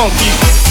funky.